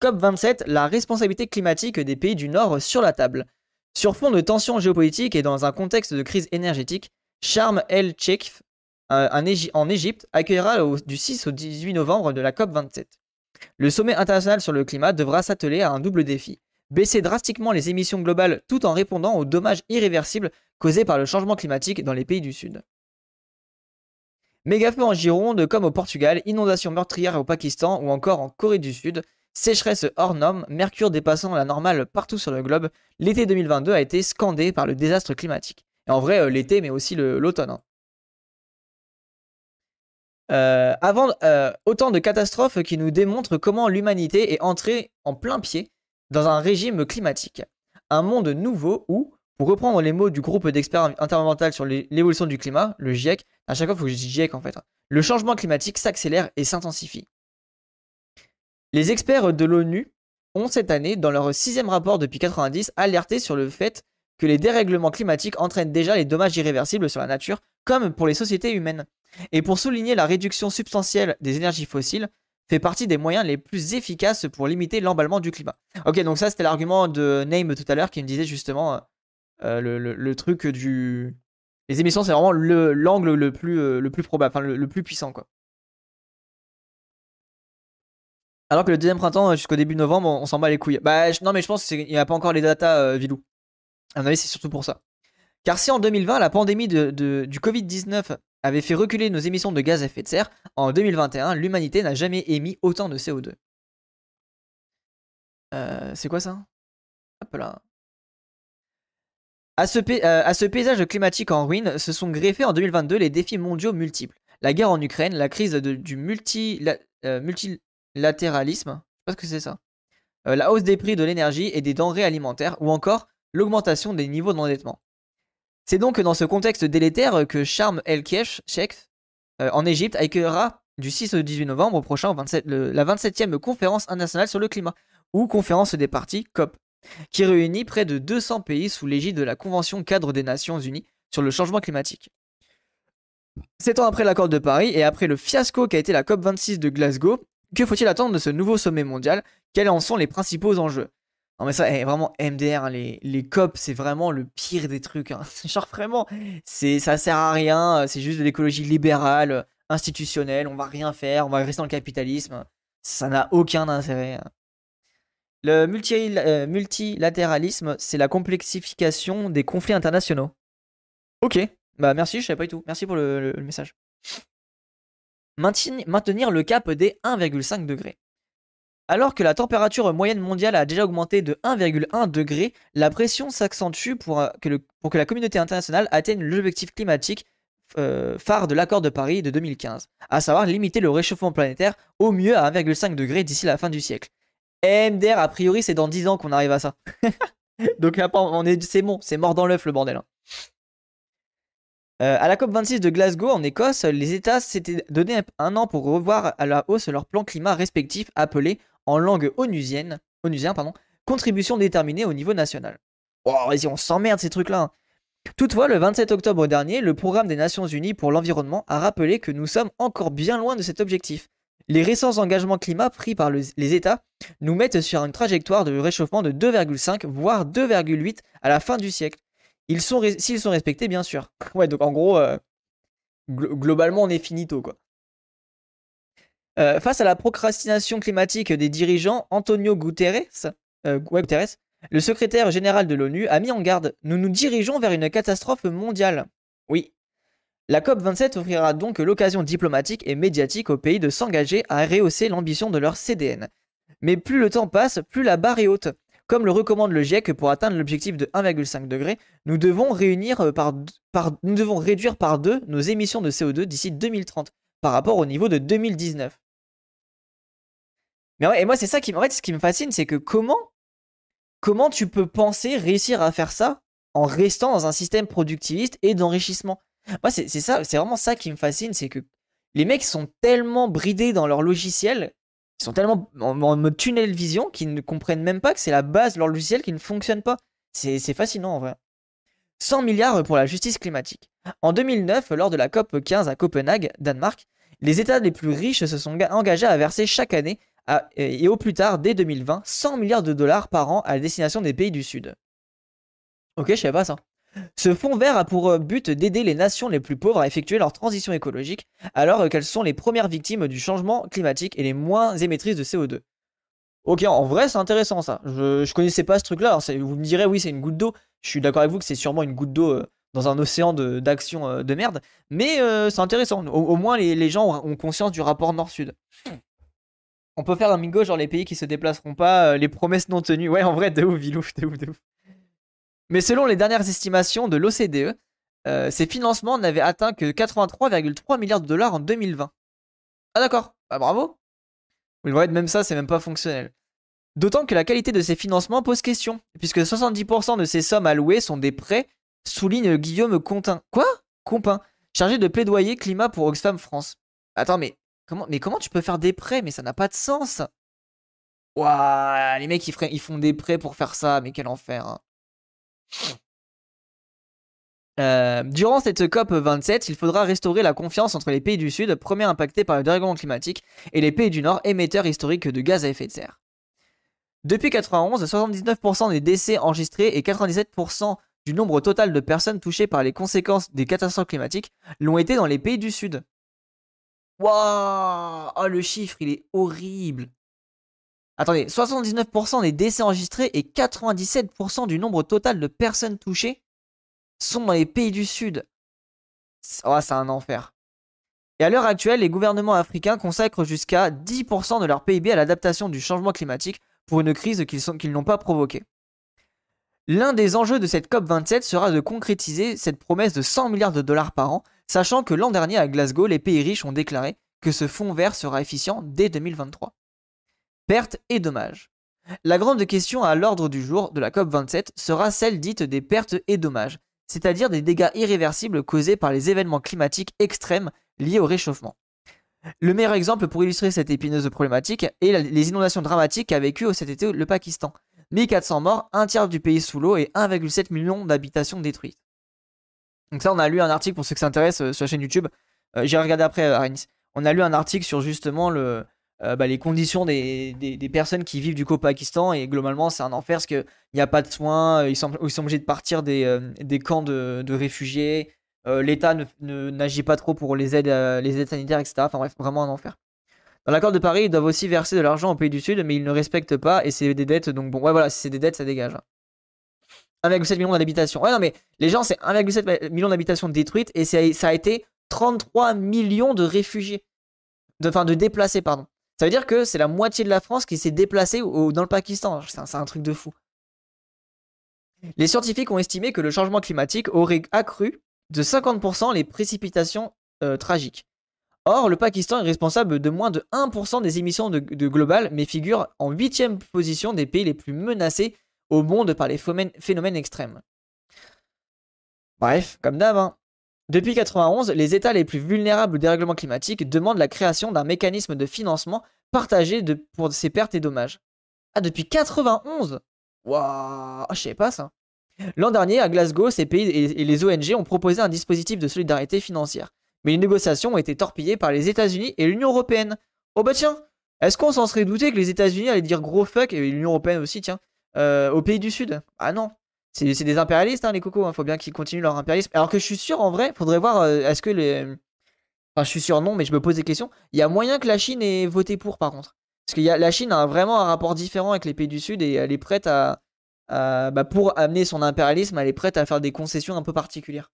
COP27, la responsabilité climatique des pays du Nord sur la table. Sur fond de tensions géopolitiques et dans un contexte de crise énergétique, Sharm el-Sheikh euh, en Égypte accueillera du 6 au 18 novembre de la COP27. Le sommet international sur le climat devra s'atteler à un double défi. Baisser drastiquement les émissions globales tout en répondant aux dommages irréversibles causés par le changement climatique dans les pays du Sud. Mégafeu en Gironde comme au Portugal, inondations meurtrières au Pakistan ou encore en Corée du Sud, sécheresse hors norme, mercure dépassant la normale partout sur le globe, l'été 2022 a été scandé par le désastre climatique. Et en vrai, euh, l'été, mais aussi l'automne. Hein. Euh, avant, euh, autant de catastrophes qui nous démontrent comment l'humanité est entrée en plein pied dans un régime climatique. Un monde nouveau où, pour reprendre les mots du groupe d'experts intervental sur l'évolution du climat, le GIEC, à chaque fois il faut que je dise GIEC en fait, hein, le changement climatique s'accélère et s'intensifie. Les experts de l'ONU ont cette année, dans leur sixième rapport depuis 90, alerté sur le fait que les dérèglements climatiques entraînent déjà les dommages irréversibles sur la nature, comme pour les sociétés humaines. Et pour souligner la réduction substantielle des énergies fossiles, fait partie des moyens les plus efficaces pour limiter l'emballement du climat. Ok, donc ça c'était l'argument de Name tout à l'heure qui me disait justement euh, le, truc du. Les émissions, c'est vraiment l'angle le, plus, euh, le plus probable, enfin le, plus puissant, quoi. Alors que le deuxième printemps, jusqu'au début novembre, on, s'en bat les couilles. Bah, non, mais je pense qu'il n'y a pas encore les datas, euh, Vilou. À avis, c'est surtout pour ça. Car si en 2020, la pandémie de, du Covid-19 avait fait reculer nos émissions de gaz à effet de serre, en 2021, l'humanité n'a jamais émis autant de CO2. c'est quoi ça? Hop là. Euh, à ce, paysage climatique en ruine se sont greffés en 2022 les défis mondiaux multiples. La guerre en Ukraine, la crise du euh, multilatéralisme, je que c'est ça, euh, la hausse des prix de l'énergie et des denrées alimentaires, ou encore l'augmentation des niveaux d'endettement. C'est donc dans ce contexte délétère que Sharm el-Sheikh, en Égypte, accueillera du 6 au 18 novembre prochain la 27e conférence internationale sur le climat, ou conférence des parties COP qui réunit près de 200 pays sous l'égide de la Convention cadre des Nations Unies sur le changement climatique. Sept ans après l'accord de Paris et après le fiasco qu'a été la COP26 de Glasgow, que faut-il attendre de ce nouveau sommet mondial? Quels en sont les principaux enjeux? Non mais ça, eh, vraiment MDR, les, les COP, c'est vraiment le pire des trucs. Hein. Genre vraiment, ça sert à rien, c'est juste de l'écologie libérale, institutionnelle, on va rien faire, on va rester dans le capitalisme. Ça n'a aucun intérêt. Hein. Le euh, multilatéralisme, c'est la complexification des conflits internationaux. Ok, bah merci, je savais pas du tout. Merci pour le, message. Maintenir le cap des 1,5 degrés. Alors que la température moyenne mondiale a déjà augmenté de 1,1 degré, la pression s'accentue pour, que la communauté internationale atteigne l'objectif climatique euh, phare de l'accord de Paris de 2015, à savoir limiter le réchauffement planétaire au mieux à 1,5 degré d'ici la fin du siècle. MDR, a priori, c'est dans 10 ans qu'on arrive à ça. Donc on est, c'est bon, c'est mort dans l'œuf le bordel. Euh, à la COP26 de Glasgow, en Écosse, les États s'étaient donné un an pour revoir à la hausse leur plan climat respectif appelé, en langue onusienne, onusien, pardon, contribution déterminée au niveau national. Oh, vas-y, on s'emmerde ces trucs-là. Hein. Toutefois, le 27 octobre dernier, le programme des Nations Unies pour l'environnement a rappelé que nous sommes encore bien loin de cet objectif. Les récents engagements climat pris par les États nous mettent sur une trajectoire de réchauffement de 2,5 voire 2,8 à la fin du siècle. S'ils sont respectés, bien sûr. Ouais, donc en gros, euh, globalement, on est finito, quoi. Euh, face à la procrastination climatique des dirigeants, Antonio Guterres, euh, Guterres, le secrétaire général de l'ONU, a mis en garde Nous nous dirigeons vers une catastrophe mondiale. Oui, la COP27 offrira donc l'occasion diplomatique et médiatique aux pays de s'engager à rehausser l'ambition de leur CDN. Mais plus le temps passe, plus la barre est haute. Comme le recommande le GIEC pour atteindre l'objectif de 1,5 degré, nous devons, réunir par, nous devons réduire par deux nos émissions de CO2 d'ici 2030 par rapport au niveau de 2019. Mais ouais, et moi c'est ça qui, en fait, ce qui me fascine, c'est que comment, tu peux penser réussir à faire ça en restant dans un système productiviste et d'enrichissement? Moi, c'est vraiment ça qui me fascine, c'est que les mecs sont tellement bridés dans leur logiciel, ils sont tellement en, mode tunnel vision qu'ils ne comprennent même pas que c'est la base de leur logiciel qui ne fonctionne pas. C'est fascinant en vrai. 100 milliards pour la justice climatique. En 2009, lors de la COP 15 à Copenhague, Danemark, les États les plus riches se sont engagés à verser chaque année et au plus tard, dès 2020, 100 milliards de dollars par an à la destination des pays du Sud. Ok, je savais pas ça. Ce fonds vert a pour euh, but d'aider les nations les plus pauvres à effectuer leur transition écologique, alors qu'elles sont les premières victimes du changement climatique et les moins émettrices de CO2. Ok, en vrai, c'est intéressant ça. Je, connaissais pas ce truc-là. Vous me direz, oui, c'est une goutte d'eau. Je suis d'accord avec vous que c'est sûrement une goutte d'eau euh, dans un océan d'action de, euh, de, merde. Mais c'est intéressant. Au, moins, les, gens ont conscience du rapport nord-sud. On peut faire un mingo, genre les pays qui se déplaceront pas, les promesses non tenues. Ouais, en vrai, de ouf, Vilouf, de ouf, de ouf. Mais selon les dernières estimations de l'OCDE, euh, ces financements n'avaient atteint que 83,3 milliards de dollars en 2020. Ah d'accord, bah bravo. Vous voyez, même ça, c'est même pas fonctionnel. D'autant que la qualité de ces financements pose question, puisque 70% de ces sommes allouées sont des prêts, souligne Guillaume Contin. Quoi? Compin, chargé de plaidoyer climat pour Oxfam France. Attends, mais comment, mais comment tu peux faire des prêts? Mais ça n'a pas de sens. Ouah, les mecs, ils, ils, font des prêts pour faire ça, mais quel enfer. Hein. Euh, durant cette COP 27, il faudra restaurer la confiance entre les pays du Sud, premiers impactés par le dérèglement climatique, et les pays du Nord, émetteurs historiques de gaz à effet de serre. Depuis 91, 79% des décès enregistrés et 97% du nombre total de personnes touchées par les conséquences des catastrophes climatiques l'ont été dans les pays du Sud. Waouh Oh le chiffre, il est horrible Attendez, 79% des décès enregistrés et 97% du nombre total de personnes touchées sont dans les pays du Sud. Oh, c'est un enfer. Et à l'heure actuelle, les gouvernements africains consacrent jusqu'à 10% de leur PIB à l'adaptation du changement climatique pour une crise qu'ils n'ont pas provoquée. L'un des enjeux de cette COP27 sera de concrétiser cette promesse de 100 milliards de dollars par an, sachant que l'an dernier à Glasgow, les pays riches ont déclaré que ce fonds vert sera efficient dès 2023 pertes et dommages. La grande question à l'ordre du jour de la COP27 sera celle dite des pertes et dommages, c'est-à-dire des dégâts irréversibles causés par les événements climatiques extrêmes liés au réchauffement. Le meilleur exemple pour illustrer cette épineuse problématique est les inondations dramatiques qu'a vécu cet été le Pakistan. 1400 morts, un tiers du pays sous l'eau et 1,7 million d'habitations détruites. Donc ça, on a lu un article pour ceux qui s'intéressent euh, sur la chaîne YouTube. Euh, J'ai regardé après, euh, On a lu un article sur justement le, euh, bah, les conditions des, personnes qui vivent du coup au Pakistan et globalement c'est un enfer parce qu'il n'y a pas de soins, euh, ils sont, obligés de partir des, euh, camps de, réfugiés, l'État n'agit pas trop pour les aides, les aides sanitaires, etc. Enfin bref, vraiment un enfer. Dans l'accord de Paris, ils doivent aussi verser de l'argent au pays du Sud, mais ils ne respectent pas et c'est des dettes, donc bon, ouais voilà, si c'est des dettes, ça dégage. 1,7 million d'habitations. Ouais, non, mais les gens, c'est 1,7 million d'habitations détruites et ça a été 33 millions de réfugiés. Enfin, de déplacés, pardon. Ça veut dire que c'est la moitié de la France qui s'est déplacée dans le Pakistan. C'est un, truc de fou. Les scientifiques ont estimé que le changement climatique aurait accru de 50% les précipitations euh, tragiques. Or, le Pakistan est responsable de moins de 1% des émissions de, global, mais figure en 8 position des pays les plus menacés au monde par les phénomènes extrêmes. Bref, comme d'hab, hein. Depuis 1991, les États les plus vulnérables au dérèglement climatique demandent la création d'un mécanisme de financement partagé pour ces pertes et dommages. Ah, depuis 91 Waouh Je savais pas ça. L'an dernier, à Glasgow, ces pays et les ONG ont proposé un dispositif de solidarité financière. Mais les négociations ont été torpillées par les États-Unis et l'Union Européenne. Oh bah tiens Est-ce qu'on s'en serait douté que les États-Unis allaient dire gros fuck, et l'Union Européenne aussi, tiens, euh, aux pays du Sud? Ah non c'est des impérialistes, hein, les cocos. Il hein. faut bien qu'ils continuent leur impérialisme. Alors que je suis sûr, en vrai, faudrait voir. Euh, est-ce que les. Enfin, je suis sûr, non, mais je me pose des questions. Il y a moyen que la Chine ait voté pour, par contre. Parce que la Chine a vraiment un rapport différent avec les pays du Sud et elle est prête à. bah, pour amener son impérialisme, elle est prête à faire des concessions un peu particulières.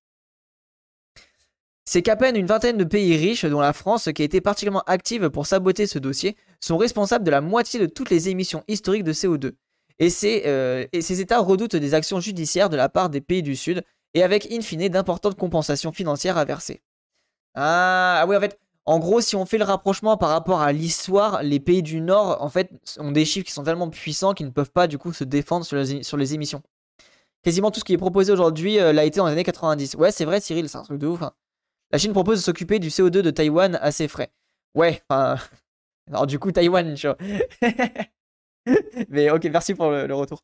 C'est qu'à peine une vingtaine de pays riches, dont la France, qui a été particulièrement active pour saboter ce dossier, sont responsables de la moitié de toutes les émissions historiques de CO2. Euh, et, ces États redoutent des actions judiciaires de la part des pays du Sud, et avec in fine d'importantes compensations financières à verser. Ah, oui, en fait, en gros, si on fait le rapprochement par rapport à l'histoire, les pays du Nord, en fait, ont des chiffres qui sont tellement puissants qu'ils ne peuvent pas, du coup, se défendre sur les, émissions. Quasiment tout ce qui est proposé aujourd'hui euh, l'a été dans les années 90. Ouais, c'est vrai, Cyril, c'est un truc de ouf. Hein. La Chine propose de s'occuper du CO2 de Taïwan à ses frais. Ouais, enfin... Alors du coup, Taïwan, tu vois. Mais ok, merci pour le, retour.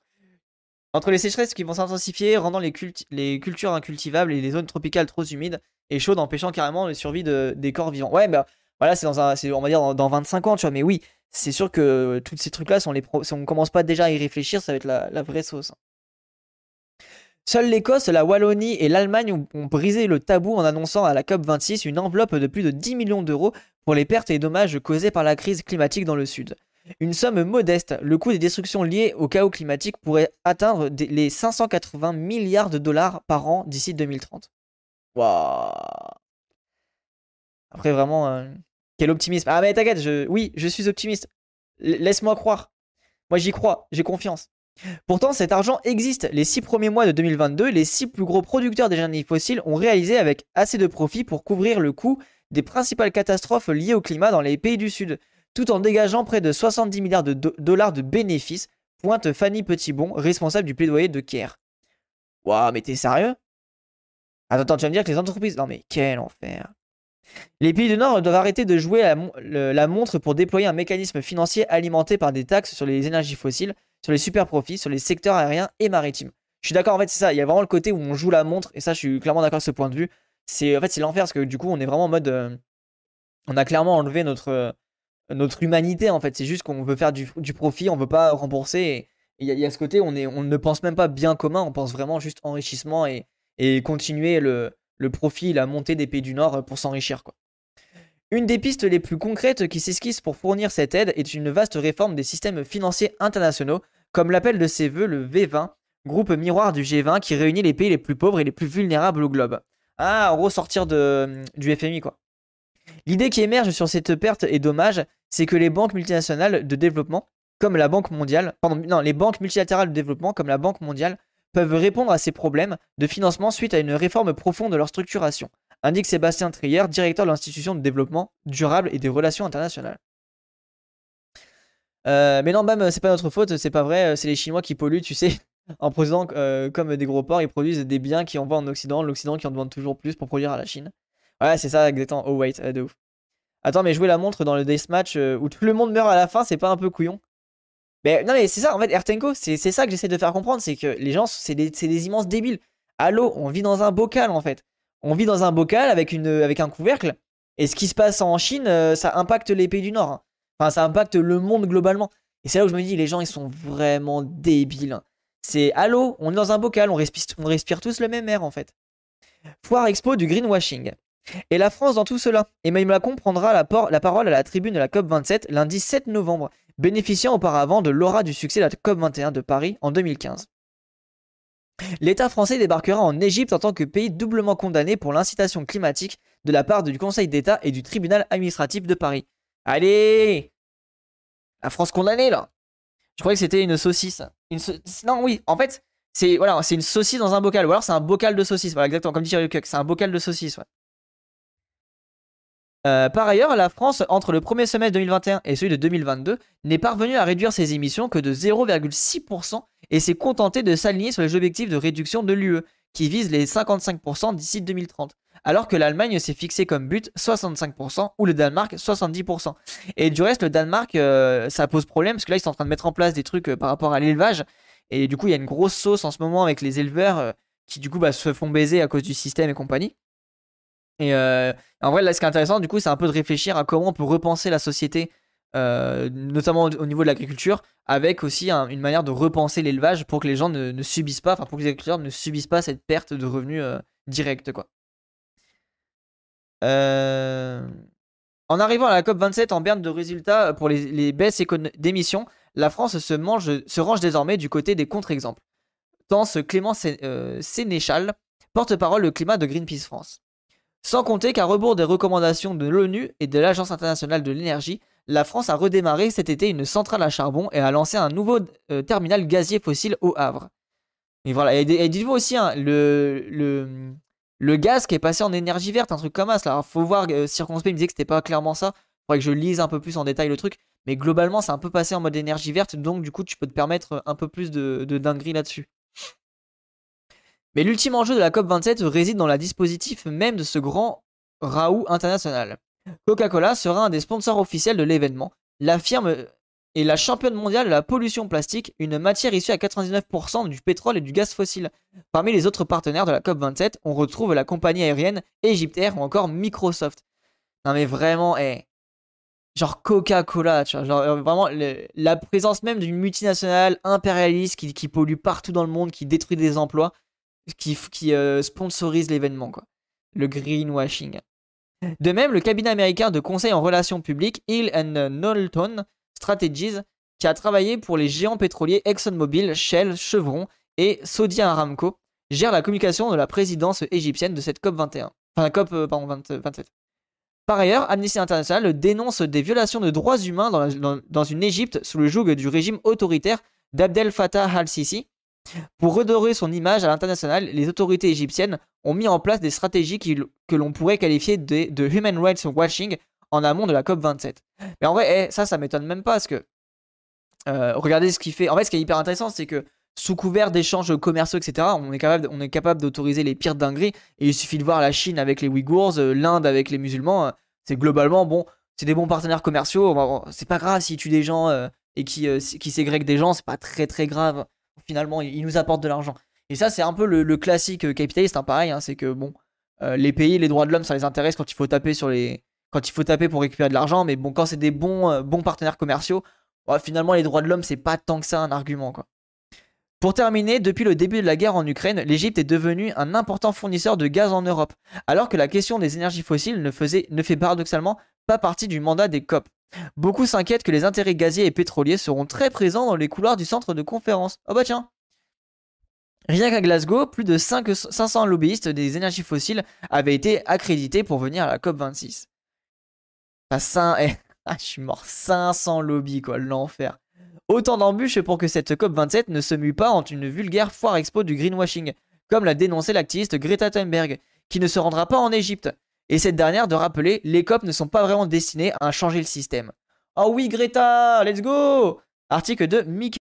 Entre les sécheresses qui vont s'intensifier, rendant les, cultures incultivables et les zones tropicales trop humides et chaudes, empêchant carrément la survie des corps vivants. Ouais, bah Voilà, c'est dans un, on va dire dans, 25 ans, tu vois. Mais oui, c'est sûr que tous ces trucs-là, si on commence pas déjà à y réfléchir, ça va être la, vraie sauce. Hein. Seules l'Écosse, la Wallonie et l'Allemagne ont, brisé le tabou en annonçant à la COP26 une enveloppe de plus de 10 millions d'euros pour les pertes et dommages causés par la crise climatique dans le Sud. Une somme modeste, le coût des destructions liées au chaos climatique pourrait atteindre les 580 milliards de dollars par an d'ici 2030. Waouh Après vraiment, euh, quel optimisme. Ah mais t'inquiète, je... oui, je suis optimiste. Laisse-moi croire. Moi j'y crois, j'ai confiance. Pourtant, cet argent existe. Les six premiers mois de 2022, les six plus gros producteurs d'énergie fossiles ont réalisé avec assez de profit pour couvrir le coût des principales catastrophes liées au climat dans les pays du Sud, tout en dégageant près de 70 milliards de dollars de bénéfices, pointe Fanny Petitbon, responsable du plaidoyer de Caire. Waouh, mais t'es sérieux? Attends, attends, tu vas me dire que les entreprises... Non mais quel enfer les pays du Nord doivent arrêter de jouer la montre pour déployer un mécanisme financier alimenté par des taxes sur les énergies fossiles sur les super profits, sur les secteurs aériens et maritimes. Je suis d'accord, en fait, c'est ça. Il y a vraiment le côté où on joue la montre, et ça, je suis clairement d'accord avec ce point de vue. C'est en fait, c'est l'enfer parce que du coup, on est vraiment en mode. Euh, on a clairement enlevé notre, euh, notre humanité, en fait. C'est juste qu'on veut faire du, profit, on veut pas rembourser. il y, a ce côté, on, est, on ne pense même pas bien commun, on pense vraiment juste enrichissement et, et continuer le, le profit, la montée des pays du Nord pour s'enrichir, quoi. Une des pistes les plus concrètes qui s'esquissent pour fournir cette aide est une vaste réforme des systèmes financiers internationaux, comme l'appelle de ses voeux le V20, groupe miroir du G20 qui réunit les pays les plus pauvres et les plus vulnérables au globe. Ah, en gros, sortir de, du FMI, quoi. L'idée qui émerge sur cette perte et dommage, c'est que les banques multinationales de développement, comme la Banque mondiale, non, les banques multilatérales de développement, comme la Banque mondiale, peuvent répondre à ces problèmes de financement suite à une réforme profonde de leur structuration, indique Sébastien Trier, directeur de l'Institution de développement durable et des relations internationales. Euh, mais non, bam, c'est pas notre faute, c'est pas vrai, c'est les Chinois qui polluent, tu sais. En produisant euh, comme des gros porcs, ils produisent des biens qui envoient en Occident, l'Occident qui en demande toujours plus pour produire à la Chine. Ouais, c'est ça, exactement. Oh, wait, euh, de ouf. Attends, mais jouer la montre dans le deathmatch où tout le monde meurt à la fin, c'est pas un peu couillon? Mais, Non, mais c'est ça, en fait, Ertenko, c'est ça que j'essaie de faire comprendre, c'est que les gens, c'est des, des immenses débiles. Allô, on vit dans un bocal, en fait on vit dans un bocal avec, une, un couvercle. Et ce qui se passe en Chine, euh, ça impacte les pays du Nord. Hein. Enfin, ça impacte le monde globalement. Et c'est là où je me dis, les gens, ils sont vraiment débiles. Hein. C'est allô, on est dans un bocal, on respire, on respire tous le même air en fait. Foire expo du greenwashing. Et la France dans tout cela. Emmanuel Macron prendra la, la parole à la tribune de la COP27 lundi 7 novembre, bénéficiant auparavant de l'aura du succès de la COP21 de Paris en 2015. L'État français débarquera en Égypte en tant que pays doublement condamné pour l'incitation climatique de la part du Conseil d'État et du tribunal administratif de Paris. Allez La France condamnée là Je croyais que c'était une saucisse. Non, oui, en fait, c'est voilà, une saucisse dans un bocal. Ou alors c'est un bocal de saucisse. Voilà, exactement, comme dit Thierry c'est un bocal de saucisse. Ouais. Euh, par ailleurs, la France, entre le premier semestre 2021 et celui de 2022, n'est parvenue à réduire ses émissions que de 0,6% et s'est contentée de s'aligner sur les objectifs de réduction de l'UE, qui visent les 55% d'ici 2030, alors que l'Allemagne s'est fixé comme but 65% ou le Danemark 70%. Et du reste, le Danemark, euh, ça pose problème parce que là, ils sont en train de mettre en place des trucs euh, par rapport à l'élevage, et du coup, il y a une grosse sauce en ce moment avec les éleveurs qui, du coup, bah, se font baiser à cause du système et compagnie. Et euh, en vrai, là, ce qui est intéressant, du coup, c'est un peu de réfléchir à comment on peut repenser la société, euh, notamment au niveau de l'agriculture, avec aussi une manière de repenser l'élevage pour que les gens ne, subissent pas, enfin pour que les agriculteurs ne subissent pas cette perte de revenus euh, directe, quoi. En arrivant à la COP27 en berne de résultats pour les, baisses d'émissions, la France se, mange, se range désormais du côté des contre-exemples. Tant ce Clément Sénéchal, porte-parole le climat de Greenpeace France. Sans compter qu'à rebours des recommandations de l'ONU et de l'Agence internationale de l'énergie, la France a redémarré cet été une centrale à charbon et a lancé un nouveau euh, terminal gazier fossile au Havre. Et voilà, et, dites-vous aussi, hein, le, gaz qui est passé en énergie verte, un truc comme ça. Alors, faut voir, euh, Circonspect me disait que c'était pas clairement ça. Faudrait que je lise un peu plus en détail le truc. Mais globalement, c'est un peu passé en mode énergie verte, donc du coup, tu peux te permettre un peu plus de, de dinguerie là-dessus. Mais l'ultime enjeu de la COP27 réside dans le dispositif même de ce grand raout international. Coca-Cola sera un des sponsors officiels de l'événement. La firme est la championne mondiale de la pollution plastique, une matière issue à 99% du pétrole et du gaz fossile. Parmi les autres partenaires de la COP27, on retrouve la compagnie aérienne Egyptair ou encore Microsoft. Non mais vraiment, eh, genre Coca-Cola, tu vois, genre euh, vraiment la présence même d'une multinationale impérialiste qui, pollue partout dans le monde, qui détruit des emplois, qui, qui euh, sponsorise l'événement, quoi. Le greenwashing. De même, le cabinet américain de conseil en relations publiques, Hill and Knowlton Strategies, qui a travaillé pour les géants pétroliers ExxonMobil, Shell, Chevron et Saudi Aramco, gère la communication de la présidence égyptienne de cette COP 21. Enfin, COP, euh, pardon, 27. Par ailleurs, Amnesty International dénonce des violations de droits humains dans, une Égypte sous le joug du régime autoritaire d'Abdel Fattah al-Sisi. Pour redorer son image à l'international, les autorités égyptiennes ont mis en place des stratégies que l'on pourrait qualifier de, human rights watching en amont de la COP27. Mais en vrai, eh, ça, ça m'étonne même pas parce que euh, regardez ce qu'il fait. En fait, ce qui est hyper intéressant, c'est que sous couvert d'échanges commerciaux, etc., on est capable, on est capable d'autoriser les pires dingueries. Et il suffit de voir la Chine avec les Ouïghours, euh, l'Inde avec les musulmans. Euh, c'est globalement, bon, c'est des bons partenaires commerciaux. C'est pas grave s'ils tuent des gens et qui, qui ségrèguent des gens, c'est pas très très grave. Finalement, ils nous apportent de l'argent. Et ça, c'est un peu le, classique capitaliste, hein, pareil. Hein, c'est que, bon, les pays, les droits de l'homme, ça les intéresse quand il faut taper sur les. Quand il faut taper pour récupérer de l'argent, mais bon, quand c'est des bons, bons partenaires commerciaux, finalement, les droits de l'homme, c'est pas tant que ça un argument, quoi. Pour terminer, depuis le début de la guerre en Ukraine, l'Égypte est devenue un important fournisseur de gaz en Europe, alors que la question des énergies fossiles ne, faisait, ne fait paradoxalement pas partie du mandat des COP. Beaucoup s'inquiètent que les intérêts gaziers et pétroliers seront très présents dans les couloirs du centre de conférence. Oh bah tiens Rien qu'à Glasgow, plus de 500 lobbyistes des énergies fossiles avaient été accrédités pour venir à la COP26. Ça, eh, ah, je suis mort. 500 lobbies, quoi, l'enfer. Autant d'embûches pour que cette COP27 ne se mue pas en une vulgaire foire expo du greenwashing, comme l'a dénoncé l'activiste Greta Thunberg, qui ne se rendra pas en Égypte. Et cette dernière de rappeler, les COP ne sont pas vraiment destinées à changer le système. Oh oui Greta, let's go Article de Mickey.